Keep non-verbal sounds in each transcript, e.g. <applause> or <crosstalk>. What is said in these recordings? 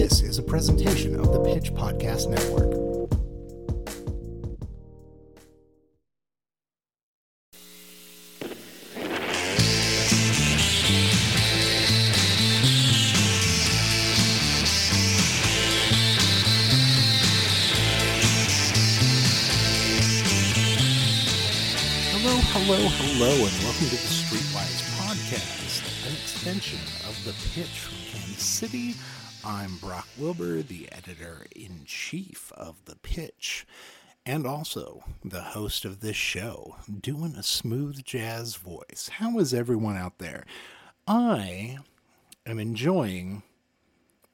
This is a presentation of the Pitch Podcast Network. Hello, hello, hello, and welcome to the Streetwise Podcast, an extension of the pitch from Kansas City. I'm Brock Wilbur, the editor in chief of the pitch, and also the host of this show, doing a smooth jazz voice. How is everyone out there? I am enjoying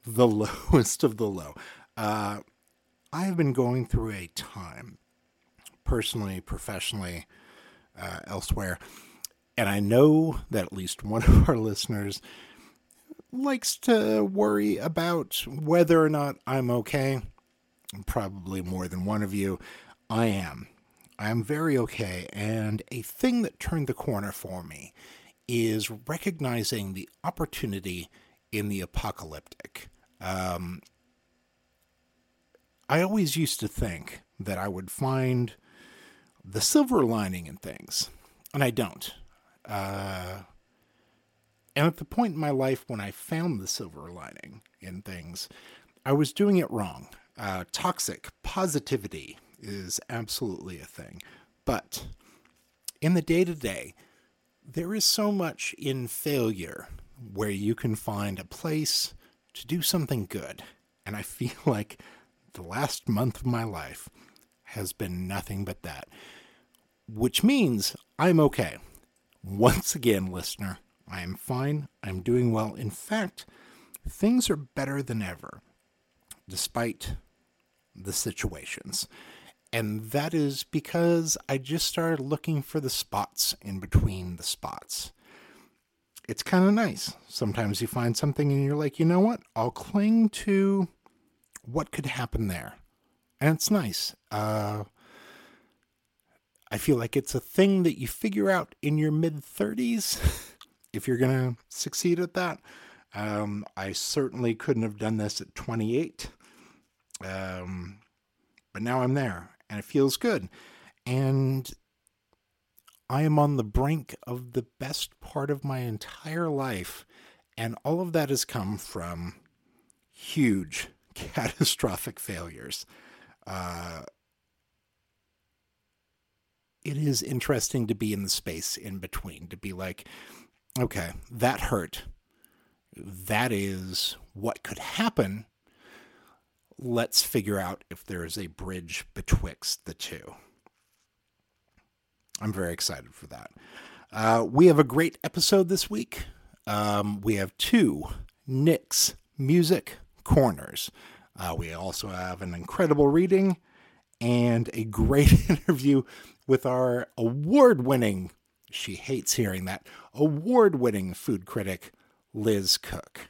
the <laughs> lowest of the low. Uh, I have been going through a time, personally, professionally, uh, elsewhere. And I know that at least one <laughs> of our listeners likes to worry about whether or not I'm okay. Probably more than one of you. I am. I am very okay. And a thing that turned the corner for me is recognizing the opportunity in the apocalyptic. Um, I always used to think that I would find the silver lining in things, and I don't. Uh, and at the point in my life when I found the silver lining in things, I was doing it wrong. Uh, toxic positivity is absolutely a thing. But in the day to day, there is so much in failure where you can find a place to do something good. And I <laughs> feel like the last month of my life has been nothing but that which means I'm okay. Once again, listener, I am fine. I'm doing well. In fact, things are better than ever, despite the situations. And that is because I just started looking for the spots in between the spots. It's kind of nice. Sometimes you find something and you're like, you know what? I'll cling to what could happen there. And it's nice. Uh, I feel like it's a thing that you figure out in your mid 30s <laughs> if you're going to succeed at that. Um, I certainly couldn't have done this at 28. Um, but now I'm there and it feels good. And I am on the brink of the best part of my entire life. And all of that has come from huge, <laughs> catastrophic failures. Uh, it is interesting to be in the space in between, to be like, okay, that hurt. That is what could happen. Let's figure out if there is a bridge betwixt the two. I'm very excited for that. Uh, we have a great episode this week. Um, we have two Nick's Music Corners. Uh, we also have an incredible reading and a great <laughs> interview with our award winning, she hates hearing that, award winning food critic, Liz Cook.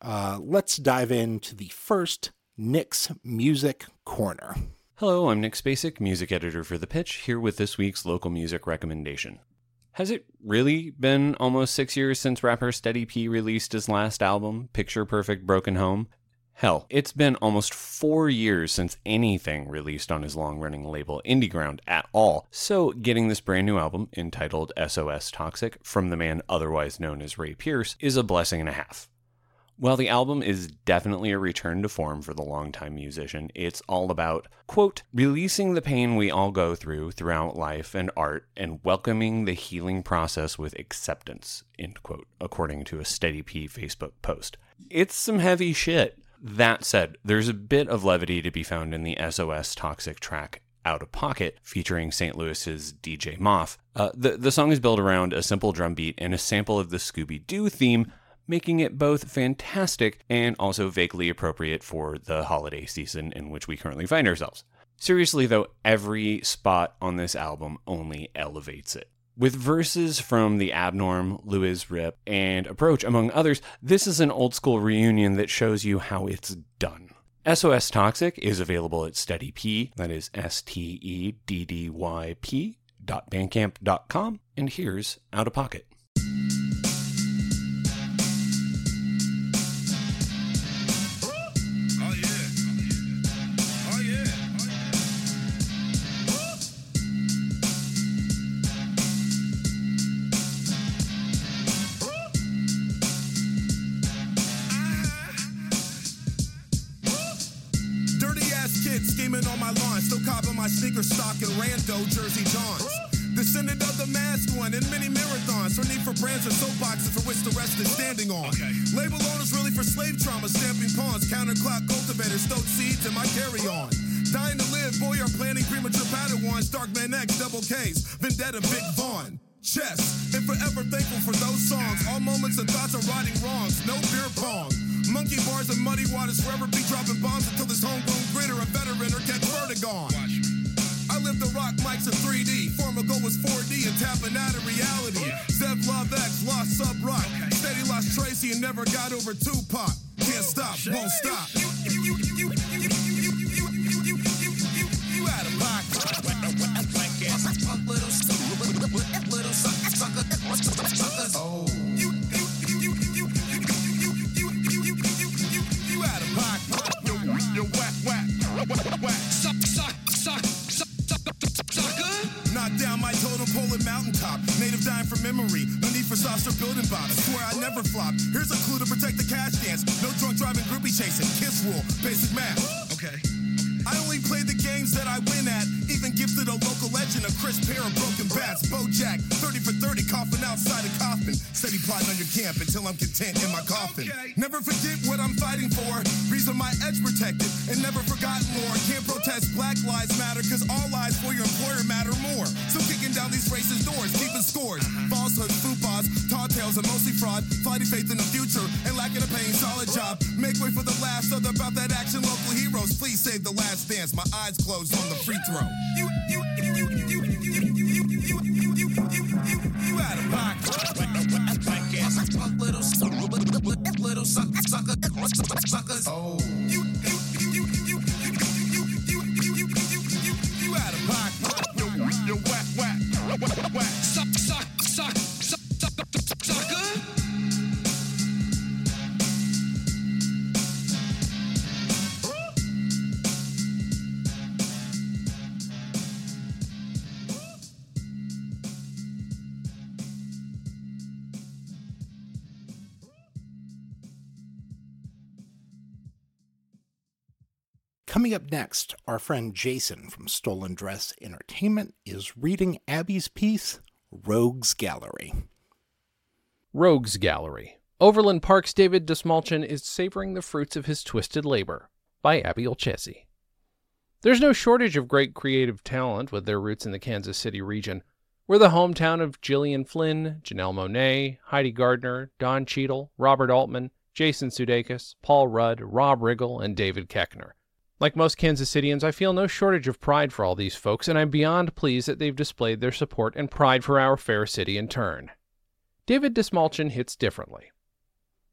Uh, let's dive into the first Nick's Music Corner. Hello, I'm Nick Spacek, music editor for The Pitch, here with this week's local music recommendation. Has it really been almost six years since rapper Steddy P released his last album, Picture Perfect Broken Home? Hell, it's been almost four years since anything released on his long running label Indieground at all, so getting this brand new album, entitled SOS Toxic, from the man otherwise known as Ray Pierce, is a blessing and a half. While the album is definitely a return to form for the longtime musician, it's all about, quote, releasing the pain we all go through throughout life and art and welcoming the healing process with acceptance, end quote, according to a Steddy P Facebook post. It's some heavy shit. That said, there's a bit of levity to be found in the SOS Toxic track out of Pocket, featuring St. Louis's DJ Mahf. Uh, the, the song is built around a simple drum beat and a sample of the Scooby Doo theme, making it both fantastic and also vaguely appropriate for the holiday season in which we currently find ourselves. Seriously, though, every spot on this album only elevates it. With verses from The Abnorm, Louis Rip, and Approach, among others, this is an old school reunion that shows you how it's done. SOS Toxic is available at Steddy P, that is S T E D D Y P dot bandcamp dot com, and here's Out of Pocket. On my lawn, still copping my sneaker stock and rando Jersey Johns. Descendant of the masked one in many marathons. For need for brands and soapboxes for which the rest is standing on. Okay. Label owners really for slave trauma, stamping pawns, counterclock cultivators, stowed seeds in my carry on. Dying to live, boy, are planning premature Padawans, Dark Man X, Double K's, Vendetta, Big Vaughn. Chess, and forever thankful for those songs. All moments and thoughts are righting wrongs, no beer pong. Monkey bars and muddy waters forever be dropping bombs until this homegrown grinner, a veteran, or catch vertigon. I live the rock mics in 3D. Former goal was 4D and tapping out of reality. Yeah. Zev Love X lost Sub Rock. Okay. Steady lost Tracy and never got over Tupac. Can't stop, won't stop. You, you, you, you out of pocket. Oh. Yo, whack, whack, whack, whack. Suck, suck, suck, suck. Knock down my totem pole at mountaintop. Native dying from memory. No need for softer building blocks. Swear I never flop. Here's a clue to protect the cash dance. No drunk driving, groupie chasing. Kiss rule, basic math. Okay. I only play the games that I win at. Even gifted a local legend, a crisp pair of broken bats. Bojack, 30 for 30, coughing outside a coffin. Steady plotting on your camp until I'm content in my coffin. Okay. Never forget what I'm fighting for. Reason my edge protected and never forgotten more. Can't protest Black Lives Matter, cause all lives for your employer matter more. So kicking down these racist doors, keeping scores. Uh-huh. Falsehoods, footballs, tall tales, and mostly fraud. Fighting faith in the future and lacking a paying solid job. Make way for the last other about that action local heroes. Please save the last dance. My eyes closed on the free throw whack, whack. Coming up next, our friend Jason from Stolen Dress Entertainment is reading Abby's piece, Rogues Gallery. Rogues Gallery. Overland Park's David Dastmalchian is savoring the fruits of his twisted labor by Abby Olcese. There's no shortage of great creative talent with their roots in the Kansas City region. We're the hometown of Gillian Flynn, Janelle Monáe, Heidi Gardner, Don Cheadle, Robert Altman, Jason Sudeikis, Paul Rudd, Rob Riggle, and David Koechner. Like most Kansas Cityans, I feel no shortage of pride for all these folks, and I'm beyond pleased that they've displayed their support and pride for our fair city in turn. David Dastmalchian hits differently.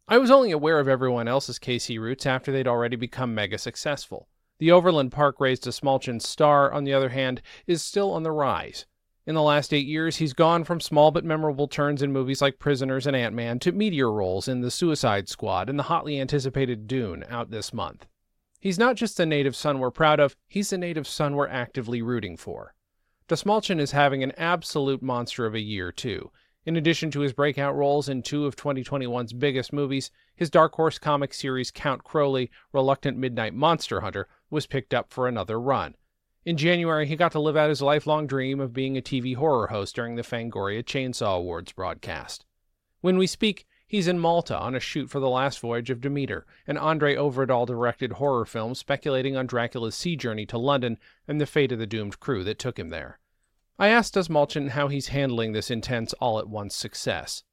I was only aware of everyone else's KC roots after they'd already become mega successful. The Overland Park raised Dastmalchian's star, on the other hand, is still on the rise. In the last eight years, he's gone from small but memorable turns in movies like Prisoners and Ant Man to meteor roles in The Suicide Squad and the hotly anticipated Dune out this month. He's not just the native son we're proud of, he's the native son we're actively rooting for. Dastmalchian is having an absolute monster of a year, too. In addition to his breakout roles in two of 2021's biggest movies, his Dark Horse comic series Count Crowley, Reluctant Midnight Monster Hunter, was picked up for another run. In January, he got to live out his lifelong dream of being a TV horror host during the Fangoria Chainsaw Awards broadcast. When we speak, he's in Malta on a shoot for The Last Voyage of Demeter, an André Øvredal directed horror film speculating on Dracula's sea journey to London and the fate of the doomed crew that took him there. I asked Dastmalchian how he's handling this intense all at once success.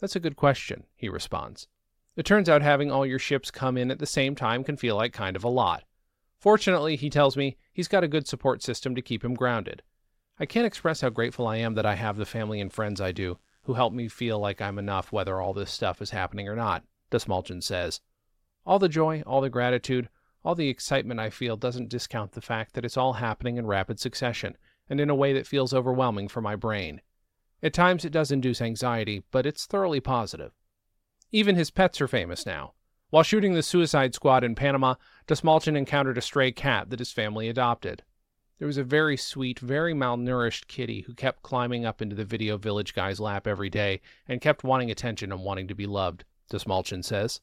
That's a good question, he responds. It turns out having all your ships come in at the same time can feel like kind of a lot. Fortunately, he tells me, he's got a good support system to keep him grounded. I can't express how grateful I am that I have the family and friends I do, who help me feel like I'm enough whether all this stuff is happening or not, Dastmalchian says. All the joy, all the gratitude, all the excitement I feel doesn't discount the fact that it's all happening in rapid succession, and in a way that feels overwhelming for my brain. At times it does induce anxiety, but it's thoroughly positive. Even his pets are famous now. While shooting the Suicide Squad in Panama, Dastmalchian encountered a stray cat that his family adopted. There was a very sweet, very malnourished kitty who kept climbing up into the Video Village guy's lap every day and kept wanting attention and wanting to be loved, Dastmalchian says.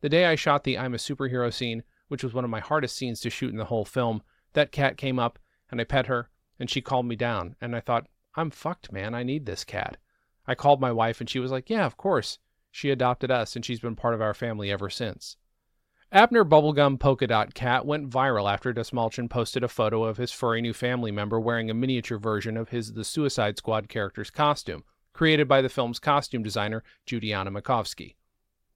The day I shot the I'm a Superhero scene, which was one of my hardest scenes to shoot in the whole film, that cat came up and I pet her and she calmed me down. And I thought, I'm fucked, man. I need this cat. I called my wife and she was like, Yeah, of course. She adopted us and she's been part of our family ever since. Abner Bubblegum Polka Dot Cat went viral after Dastmalchian posted a photo of his furry new family member wearing a miniature version of his The Suicide Squad character's costume, created by the film's costume designer, Judianna Makovsky.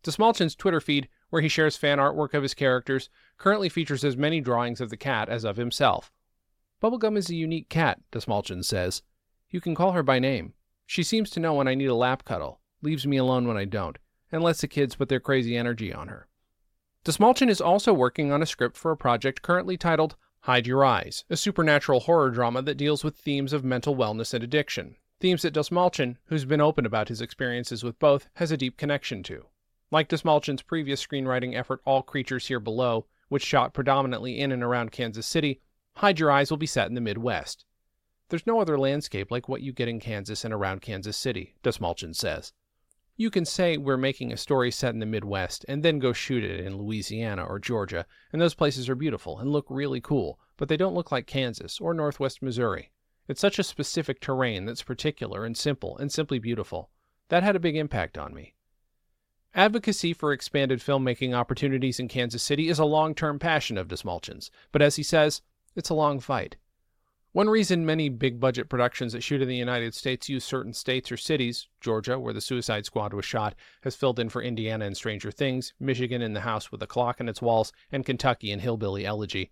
Dastmalchian's Twitter feed, where he shares fan artwork of his characters, currently features as many drawings of the cat as of himself. Bubblegum is a unique cat, Dastmalchian says. You can call her by name. She seems to know when I need a lap cuddle, leaves me alone when I don't, and lets the kids put their crazy energy on her. Dastmalchian is also working on a script for a project currently titled Hide Your Eyes, a supernatural horror drama that deals with themes of mental wellness and addiction, themes that Dastmalchian, who's been open about his experiences with both, has a deep connection to. Like Dastmalchian's previous screenwriting effort, All Creatures Here Below, which shot predominantly in and around Kansas City, Hide Your Eyes will be set in the Midwest. There's no other landscape like what you get in Kansas and around Kansas City, Dastmalchian says. You can say we're making a story set in the Midwest and then go shoot it in Louisiana or Georgia, and those places are beautiful and look really cool, but they don't look like Kansas or Northwest Missouri. It's such a specific terrain that's particular and simple and simply beautiful. That had a big impact on me. Advocacy for expanded filmmaking opportunities in Kansas City is a long term passion of Dastmalchian's, but as he says, it's a long fight. One reason many big budget productions that shoot in the United States use certain states or cities, Georgia, where the Suicide Squad was shot, has filled in for Indiana in Stranger Things, Michigan in The House with a Clock in Its Walls, and Kentucky in Hillbilly Elegy,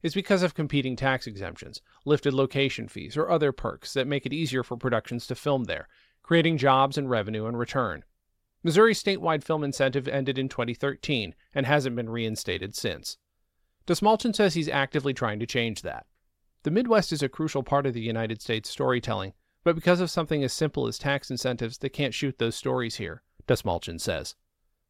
is because of competing tax exemptions, lifted location fees, or other perks that make it easier for productions to film there, creating jobs and revenue in return. Missouri's statewide film incentive ended in 2013 and hasn't been reinstated since. Dastmalchian says he's actively trying to change that. The Midwest is a crucial part of the United States storytelling, but because of something as simple as tax incentives, they can't shoot those stories here, Dastmalchian says.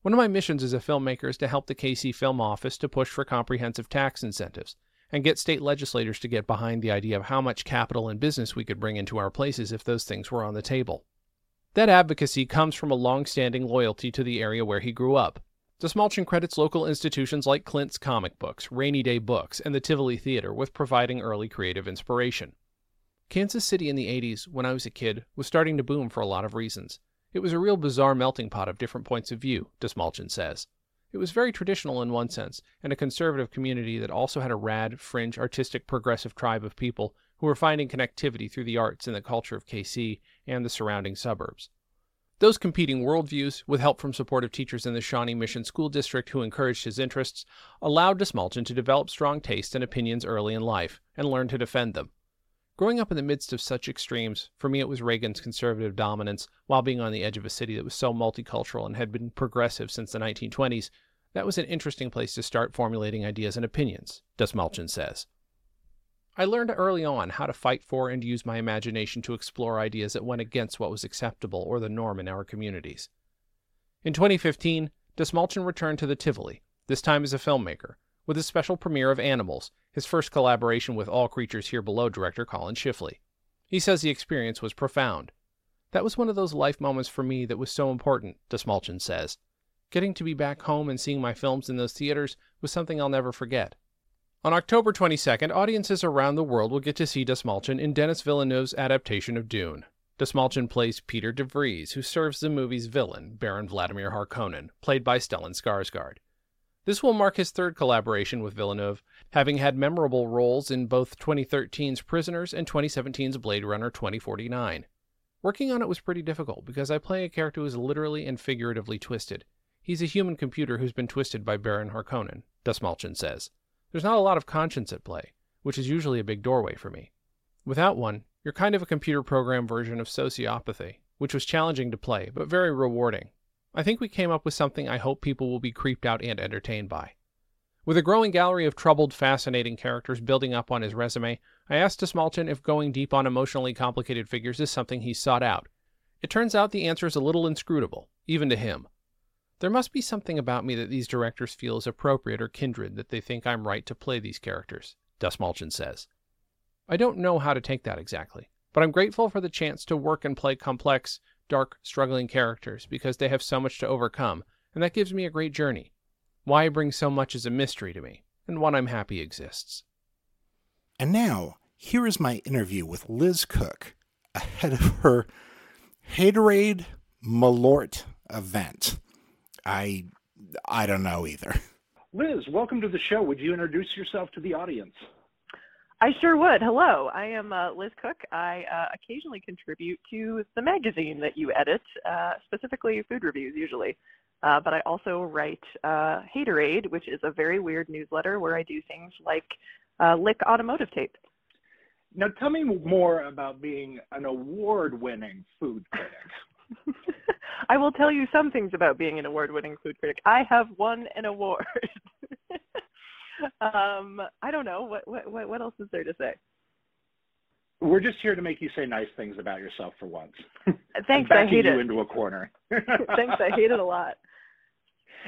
One of my missions as a filmmaker is to help the KC Film Office to push for comprehensive tax incentives and get state legislators to get behind the idea of how much capital and business we could bring into our places if those things were on the table. That advocacy comes from a long standing loyalty to the area where he grew up. Dastmalchian credits local institutions like Clint's Comic Books, Rainy Day Books, and the Tivoli Theater with providing early creative inspiration. Kansas City in the 80s, when I was a kid, was starting to boom for a lot of reasons. It was a real bizarre melting pot of different points of view, Dastmalchian says. It was very traditional in one sense, and a conservative community that also had a rad, fringe, artistic, progressive tribe of people who were finding connectivity through the arts and the culture of KC and the surrounding suburbs. Those competing worldviews, with help from supportive teachers in the Shawnee Mission School District who encouraged his interests, allowed Dastmalchian to develop strong tastes and opinions early in life and learn to defend them. Growing up in the midst of such extremes, for me it was Reagan's conservative dominance while being on the edge of a city that was so multicultural and had been progressive since the 1920s. That was an interesting place to start formulating ideas and opinions, Dastmalchian says. I learned early on how to fight for and use my imagination to explore ideas that went against what was acceptable or the norm in our communities. In 2015, Dastmalchian returned to the Tivoli, this time as a filmmaker, with his special premiere of Animals, his first collaboration with All Creatures Here Below director Colin Schiffli. He says the experience was profound. That was one of those life moments for me that was so important, Dastmalchian says. Getting to be back home and seeing my films in those theaters was something I'll never forget. On October 22nd, audiences around the world will get to see Dastmalchian in Denis Villeneuve's adaptation of Dune. Dastmalchian plays Peter DeVries, who serves the movie's villain, Baron Vladimir Harkonnen, played by Stellan Skarsgård. This will mark his third collaboration with Villeneuve, having had memorable roles in both 2013's Prisoners and 2017's Blade Runner 2049. Working on it was pretty difficult because I play a character who is literally and figuratively twisted. He's a human computer who's been twisted by Baron Harkonnen, Dastmalchian says. There's not a lot of conscience at play, which is usually a big doorway for me. Without one, you're kind of a computer program version of sociopathy, which was challenging to play, but very rewarding. I think we came up with something I hope people will be creeped out and entertained by. With a growing gallery of troubled, fascinating characters building up on his resume, I asked Dastmalchian if going deep on emotionally complicated figures is something he sought out. It turns out the answer is a little inscrutable, even to him. There must be something about me that these directors feel is appropriate or kindred that they think I'm right to play these characters, Dastmalchian says. I don't know how to take that exactly, but I'm grateful for the chance to work and play complex, dark, struggling characters because they have so much to overcome, and that gives me a great journey. Why I bring so much is a mystery to me, and one I'm happy exists. And now, here is my interview with Liz Cook ahead of her Haterade Malort event. I I don't know either. Liz, welcome to the show. Would you introduce yourself to the audience? I sure would. Hello, I am uh, Liz Cook. I uh, occasionally contribute to the magazine that you edit, uh, specifically food reviews usually. Uh, but I also write uh, Haterade, which is a very weird newsletter where I do things like uh, lick automotive tape. Now, tell me more about being an award winning food critic. <laughs> I will tell you some things about being an award winning food critic. I have won an award. <laughs> um, I don't know. What, what, what else is there to say? We're just here to make you say nice things about yourself for once. <laughs> Thanks, I hate you it. into a corner. <laughs> Thanks, I hate it a lot.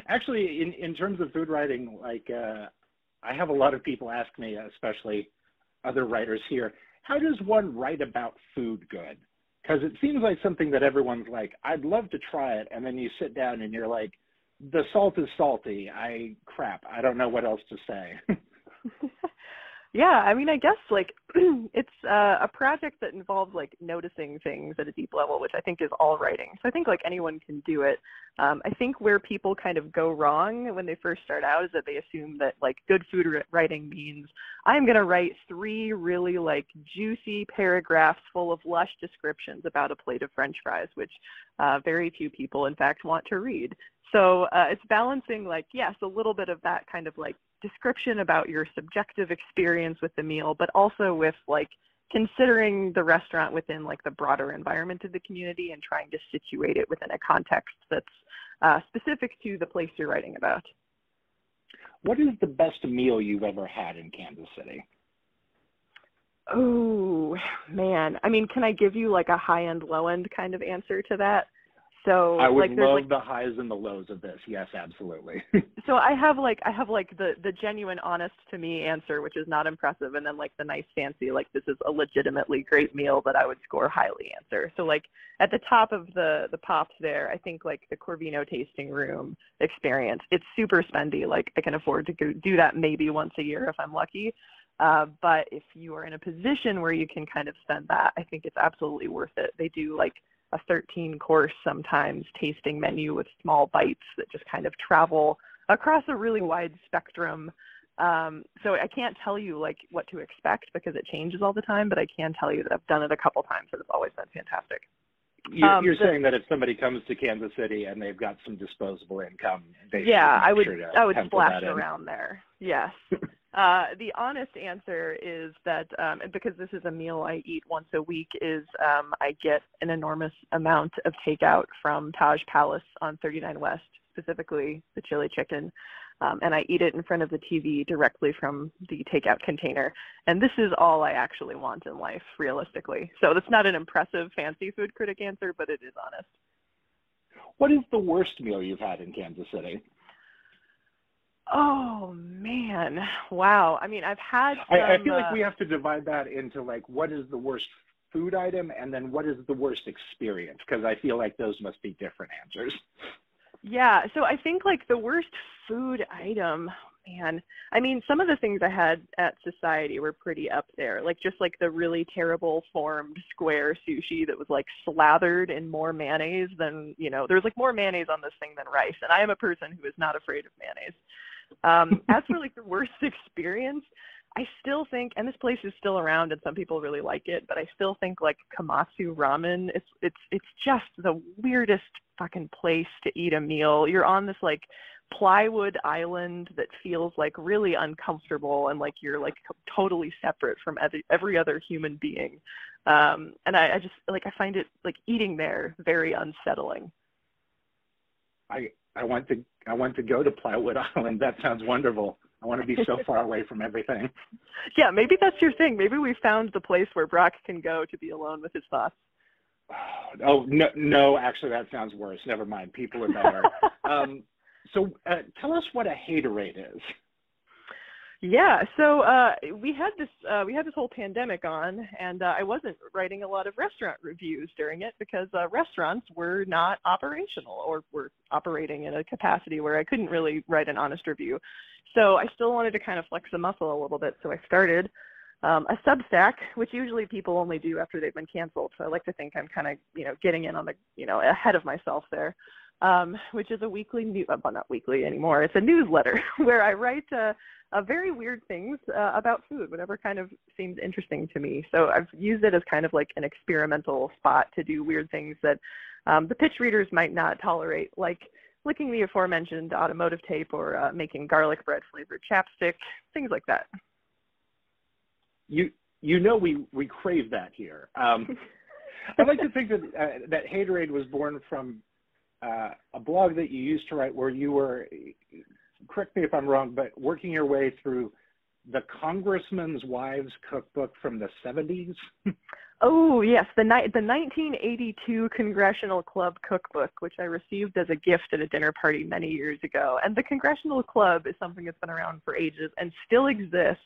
Actually, in in terms of food writing, like uh, I have a lot of people ask me, especially other writers here, how does one write about food good? Because it seems like something that everyone's like, I'd love to try it, and then you sit down and you're like, the salt is salty. I crap. I don't know what else to say. <laughs> yeah, I mean, I guess like <clears throat> it's uh, a project that involves like noticing things at a deep level, which I think is all writing. So I think like anyone can do it. Um, I think where people kind of go wrong when they first start out is that they assume that like good food writing means I'm going to write three really like juicy paragraphs full of lush descriptions about a plate of French fries, which uh, very few people, in fact, want to read. So uh, it's balancing like yes, a little bit of that kind of like description about your subjective experience with the meal, but also with like considering the restaurant within like the broader environment of the community and trying to situate it within a context that's uh, specific to the place you're writing about. What is the best meal you've ever had in Kansas City? Oh man, I mean, can I give you like a high end, low end kind of answer to that? So I would like, love like, the highs and the lows of this. Yes, absolutely. <laughs> so I have like I have like the the genuine honest to me answer which is not impressive and then like the nice fancy like this is a legitimately great meal that I would score highly answer. So like at the top of the the pops there I think like the Corvino tasting room experience. It's super spendy like I can afford to go do that maybe once a year if I'm lucky. Uh, but if you are in a position where you can kind of spend that, I think it's absolutely worth it. They do like a 13 course sometimes tasting menu with small bites that just kind of travel across a really wide spectrum. Um, so I can't tell you like what to expect because it changes all the time, but I can tell you that I've done it a couple times and it's always been fantastic. You're, Um, you're the- saying that if somebody comes to Kansas City and they've got some disposable income, they yeah, I would sure I would splash around there. Yes. <laughs> uh, the honest answer is that um, because this is a meal I eat once a week, is um, I get an enormous amount of takeout from Taj Palace on 39 West, specifically the chili chicken. Um, and I eat it in front of the TV directly from the takeout container. And this is all I actually want in life, realistically. So that's not an impressive, fancy food critic answer, but it is honest. What is the worst meal you've had in Kansas City? Oh man, wow! I mean, I've had. I, I some, feel like uh, we have to divide that into like what is the worst food item and then what is the worst experience because I feel like those must be different answers. Yeah, so I think like the worst food item, man. I mean, some of the things I had at Society were pretty up there. Like just like the really terrible formed square sushi that was like slathered in more mayonnaise than, you know, there was like more mayonnaise on this thing than rice. And I am a person who is not afraid of mayonnaise. Um, <laughs> as for like the worst <laughs> experience, I still think, and this place is still around, and some people really like it, but I still think like Komatsu Ramen. It's it's it's just the weirdest fucking place to eat a meal. You're on this like plywood island that feels like really uncomfortable and like you're like totally separate from every every other human being. Um, and I, I just like I find it like eating there very unsettling. I I want to I want to go to Plywood <laughs> Island. That sounds wonderful. I want to be so far away from everything. <laughs> Yeah, maybe that's your thing. Maybe we found the place where Brock can go to be alone with his thoughts. <sighs> Oh no, no, actually that sounds worse. Never mind. People are better. <laughs> um, so uh, tell us what a haterade is. Yeah, so uh, we had this uh, we had this whole pandemic on, and uh, I wasn't writing a lot of restaurant reviews during it because uh, restaurants were not operational or were operating in a capacity where I couldn't really write an honest review. So I still wanted to kind of flex the muscle a little bit, so I started um, a Substack, which usually people only do after they've been canceled. So I like to think I'm kind of, you know, getting in on the, you know, ahead of myself there, um, which is a weekly, new, uh, well, not weekly anymore. It's a newsletter <laughs> where I write uh, uh, very weird things uh, about food, whatever kind of seems interesting to me. So I've used it as kind of like an experimental spot to do weird things that um, the pitch readers might not tolerate, like licking the aforementioned automotive tape or uh, making garlic bread flavored chapstick, things like that. You you know we we crave that here. Um, <laughs> I'd like to think that uh, that Haterade was born from uh, a blog that you used to write where you were, correct me if I'm wrong, but working your way through the Congressman's Wives Cookbook from the 70s. <laughs> Oh yes, the ni- the 1982 Congressional Club Cookbook, which I received as a gift at a dinner party many years ago. And the Congressional Club is something that's been around for ages and still exists.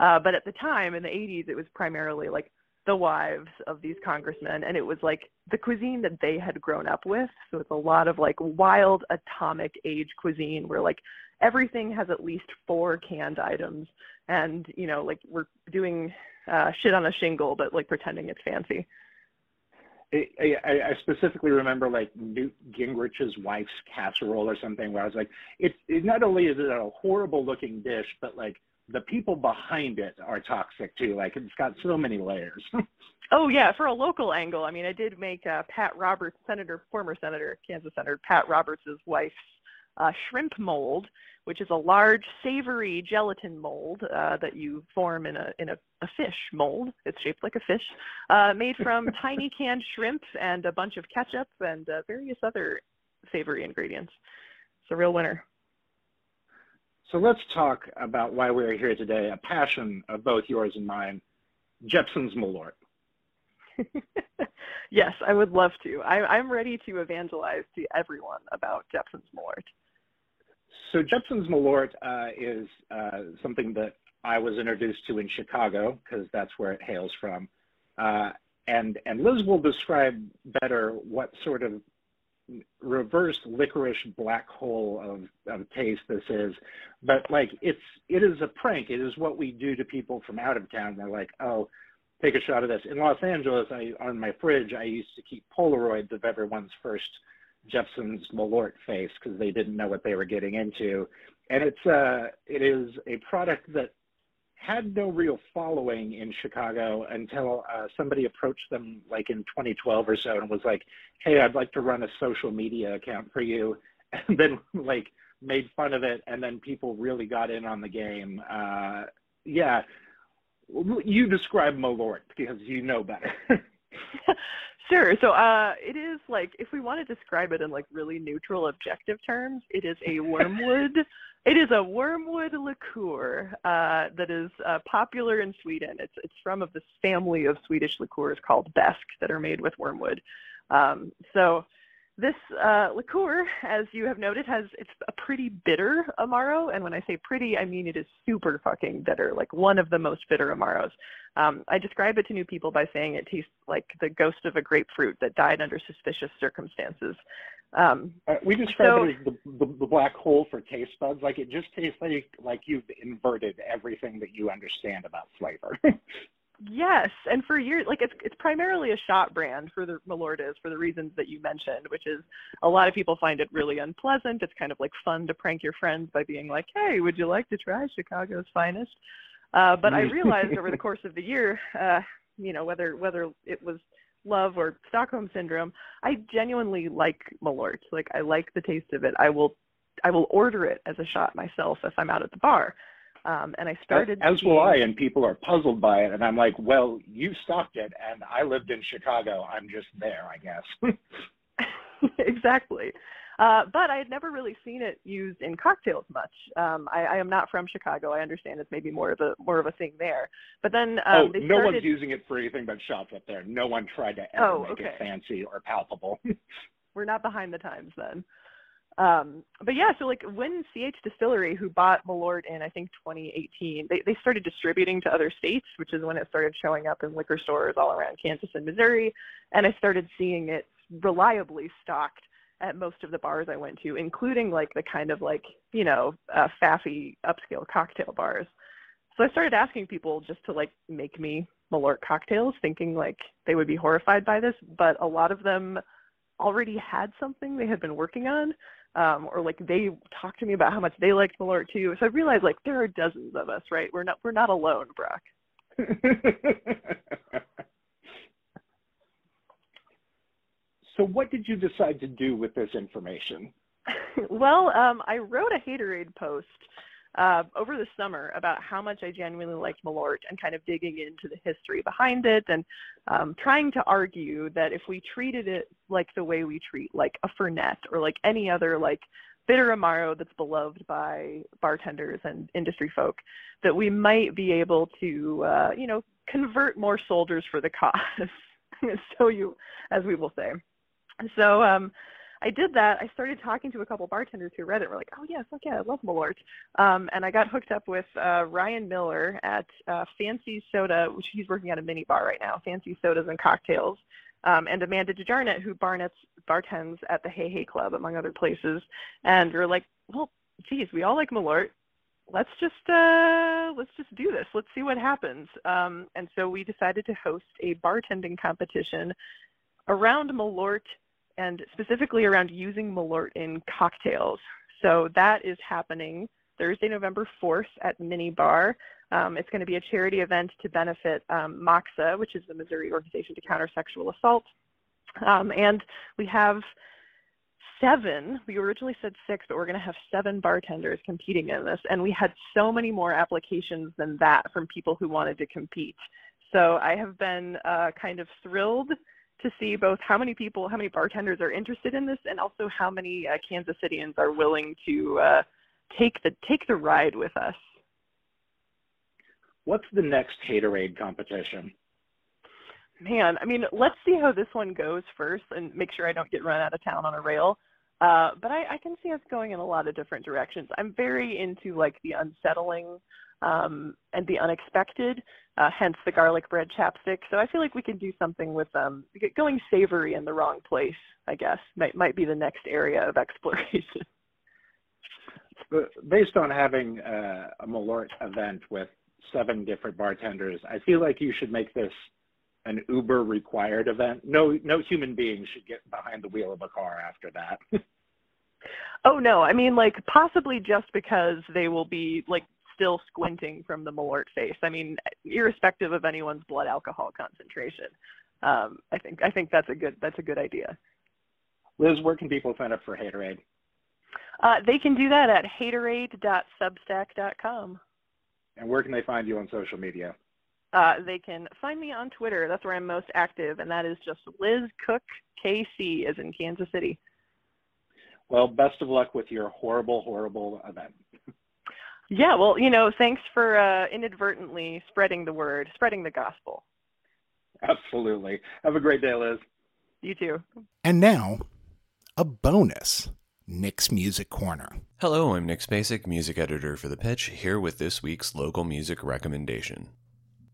Uh, but at the time, in the 80s, it was primarily like the wives of these congressmen, and it was like the cuisine that they had grown up with. So it's a lot of like wild atomic age cuisine, where like everything has at least four canned items, and you know like we're doing uh, shit on a shingle, but like pretending it's fancy. I, I, I specifically remember like Newt Gingrich's wife's casserole or something where I was like, it, it not only is it a horrible looking dish, but like the people behind it are toxic too. Like it's got so many layers. <laughs> oh yeah, for a local angle, I mean, I did make uh, Pat Roberts, Senator, former Senator, Kansas Senator Pat Roberts' wife's uh, shrimp mold, which is a large savory gelatin mold uh, that you form in a in a, a, fish mold. It's shaped like a fish, uh, made from <laughs> tiny canned shrimp and a bunch of ketchup and uh, various other savory ingredients. It's a real winner. So let's talk about why we're here today. A passion of both yours and mine, Jeppson's Malort. <laughs> yes, I would love to. I, I'm ready to evangelize to everyone about Jeppson's Malort. So Jeppson's Malort uh, is uh, something that I was introduced to in Chicago because that's where it hails from. Uh, and and Liz will describe better what sort of reverse licorice black hole of, of taste this is. But like it's it is a prank. It is what we do to people from out of town. They're like, oh, take a shot of this. In Los Angeles, I on my fridge I used to keep Polaroids of everyone's first Jeppson's Malort face because they didn't know what they were getting into. And it's uh, it is a product that had no real following in Chicago until uh, somebody approached them like in 2012 or so and was like, "Hey, I'd like to run a social media account for you," <laughs> and then like made fun of it, and then people really got in on the game. Uh, yeah, you describe Malort because you know better. <laughs> Sure. So uh, it is like if we want to describe it in like really neutral, objective terms, it is a wormwood. <laughs> it is a wormwood liqueur uh, that is uh, popular in Sweden. It's it's from of this family of Swedish liqueurs called Besk that are made with wormwood. Um, so this uh, liqueur, as you have noted, has it's a pretty bitter amaro, and when I say pretty, I mean it is super fucking bitter, like one of the most bitter amaros. Um, I describe it to new people by saying it tastes like the ghost of a grapefruit that died under suspicious circumstances. Um, uh, we describe so, it as the, the, the, black hole for taste buds. Like it just tastes like like you've inverted everything that you understand about flavor. <laughs> Yes, and for years, like it's it's primarily a shot brand for the Malort is for the reasons that you mentioned, which is a lot of people find it really unpleasant. It's kind of like fun to prank your friends by being like, "Hey, would you like to try Chicago's finest?" Uh, but I realized over the <laughs> course of the year, uh, you know, whether whether it was love or Stockholm syndrome, I genuinely like Malort. Like I like the taste of it. I will I will order it as a shot myself if I'm out at the bar. Um, and I started. As, as will I, and people are puzzled by it. And I'm like, well, you stocked it, and I lived in Chicago. I'm just there, I guess. <laughs> exactly. Uh, but I had never really seen it used in cocktails much. Um, I, I am not from Chicago. I understand it's maybe more of a more of a thing there. But then um, oh, they no started... one's using it for anything but shots up there. No one tried to ever oh, make okay. it fancy or palpable. <laughs> We're not behind the times then. Um, but yeah, so like when CH Distillery, who bought Malort in I think 2018, they they started distributing to other states, which is when it started showing up in liquor stores all around Kansas and Missouri, and I started seeing it reliably stocked at most of the bars I went to, including like the kind of like you know uh, faffy upscale cocktail bars. So I started asking people just to like make me Malort cocktails, thinking like they would be horrified by this, but a lot of them already had something they had been working on, um, or like they talked to me about how much they liked Malort too. So I realized like there are dozens of us, right? We're not we're not alone, Brock. <laughs> so what did you decide to do with this information? <laughs> well, um, I wrote a haterade post uh, over the summer about how much I genuinely liked Malort and kind of digging into the history behind it and um, trying to argue that if we treated it like the way we treat like a Fernet or like any other like bitter amaro that's beloved by bartenders and industry folk, that we might be able to, uh, you know, convert more soldiers for the cause. <laughs> so you, as we will say. So um, I did that. I started talking to a couple bartenders who read it. We're like, oh yeah, fuck yeah, I love Malort. Um, and I got hooked up with uh, Ryan Miller at uh, Fancy Soda, which he's working at a mini bar right now, Fancy Sodas and Cocktails, um, and Amanda DeJarnett, who bartends at the Hey Hey Club, among other places. And we are like, well, geez, we all like Malort. Let's just uh, let's just do this. Let's see what happens. Um, and so we decided to host a bartending competition around Malort and specifically around using Malort in cocktails. So that is happening Thursday, November 4th at Mini Bar. Um, it's going to be a charity event to benefit um, MOCSA, which is the Missouri Organization to Counter Sexual Assault. Um, and we have seven, we originally said six, but we're going to have seven bartenders competing in this. And we had so many more applications than that from people who wanted to compete. So I have been uh, kind of thrilled to see both how many people, how many bartenders are interested in this, and also how many uh, Kansas Cityans are willing to uh, take the take the ride with us. What's the next Haterade competition? Man, I mean, let's see how this one goes first, and make sure I don't get run out of town on a rail. Uh, but I, I, can see us going in a lot of different directions. I'm very into like the unsettling um, and the unexpected, uh, hence the garlic bread chapstick. So I feel like we can do something with um, going savory in the wrong place. I guess might might be the next area of <laughs> exploration. Based on having uh, a Malort event with seven different bartenders, I feel like you should make this an Uber required event. No, no human being should get behind the wheel of a car after that. <laughs> oh no, I mean like possibly just because they will be like still squinting from the Malort face. I mean, irrespective of anyone's blood alcohol concentration. Um, I think I think that's a good that's a good idea. Liz, where can people sign up for Haterade? Uh, they can do that at haterade.substack.com. And where can they find you on social media? Uh, they can find me on Twitter. That's where I'm most active, and that is just Liz Cook KC, as in Kansas City. Well, best of luck with your horrible, horrible event. Yeah, well, you know, thanks for uh, inadvertently spreading the word, spreading the gospel. Absolutely. Have a great day, Liz. You too. And now, a bonus Nick's Music Corner. Hello, I'm Nick Spacek, music editor for The Pitch, here with this week's local music recommendation.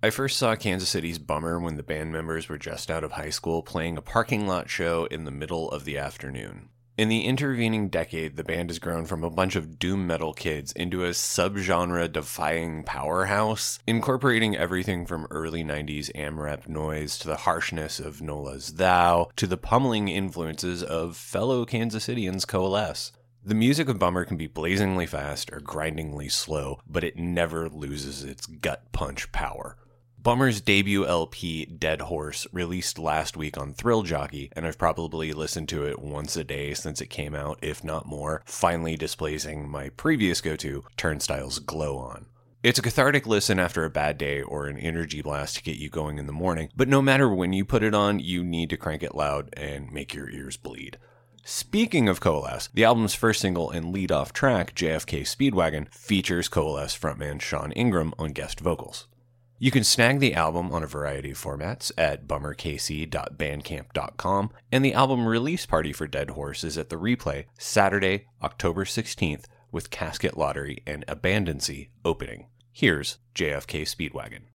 I first saw Kansas City's Bummer when the band members were just out of high school playing a parking lot show in the middle of the afternoon. In the intervening decade, the band has grown from a bunch of doom metal kids into a subgenre defying powerhouse, incorporating everything from early 90s AmRep noise to the harshness of Nola's Thou to the pummeling influences of fellow Kansas Cityans Coalesce. The music of Bummer can be blazingly fast or grindingly slow, but it never loses its gut punch power. Bummer's debut LP, Dead Horse, released last week on Thrill Jockey, and I've probably listened to it once a day since it came out, if not more, finally displacing my previous go to, Turnstile's Glow On. It's a cathartic listen after a bad day or an energy blast to get you going in the morning, but no matter when you put it on, you need to crank it loud and make your ears bleed. Speaking of Coalesce, the album's first single and lead-off track, JFK Speedwagon, features Coalesce frontman Sean Ingram on guest vocals. You can snag the album on a variety of formats at bummerkc.bandcamp.com, and the album release party for Dead Horse is at the replay Saturday, October 16th, with Casket Lottery and Abandancy opening. Here's JFK Speedwagon.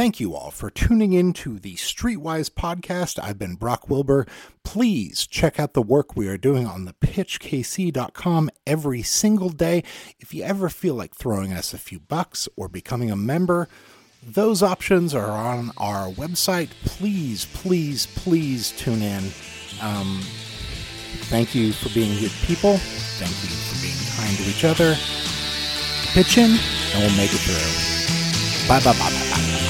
Thank you all for tuning in to the Streetwise podcast. I've been Brock Wilbur. Please check out the work we are doing on the pitchkc.com every single day. If you ever feel like throwing us a few bucks or becoming a member, those options are on our website. Please, please, please tune in. Um, thank you for being good people. Thank you for being kind to each other. Pitch in, and we'll make it through. Bye, bye, bye, bye, bye.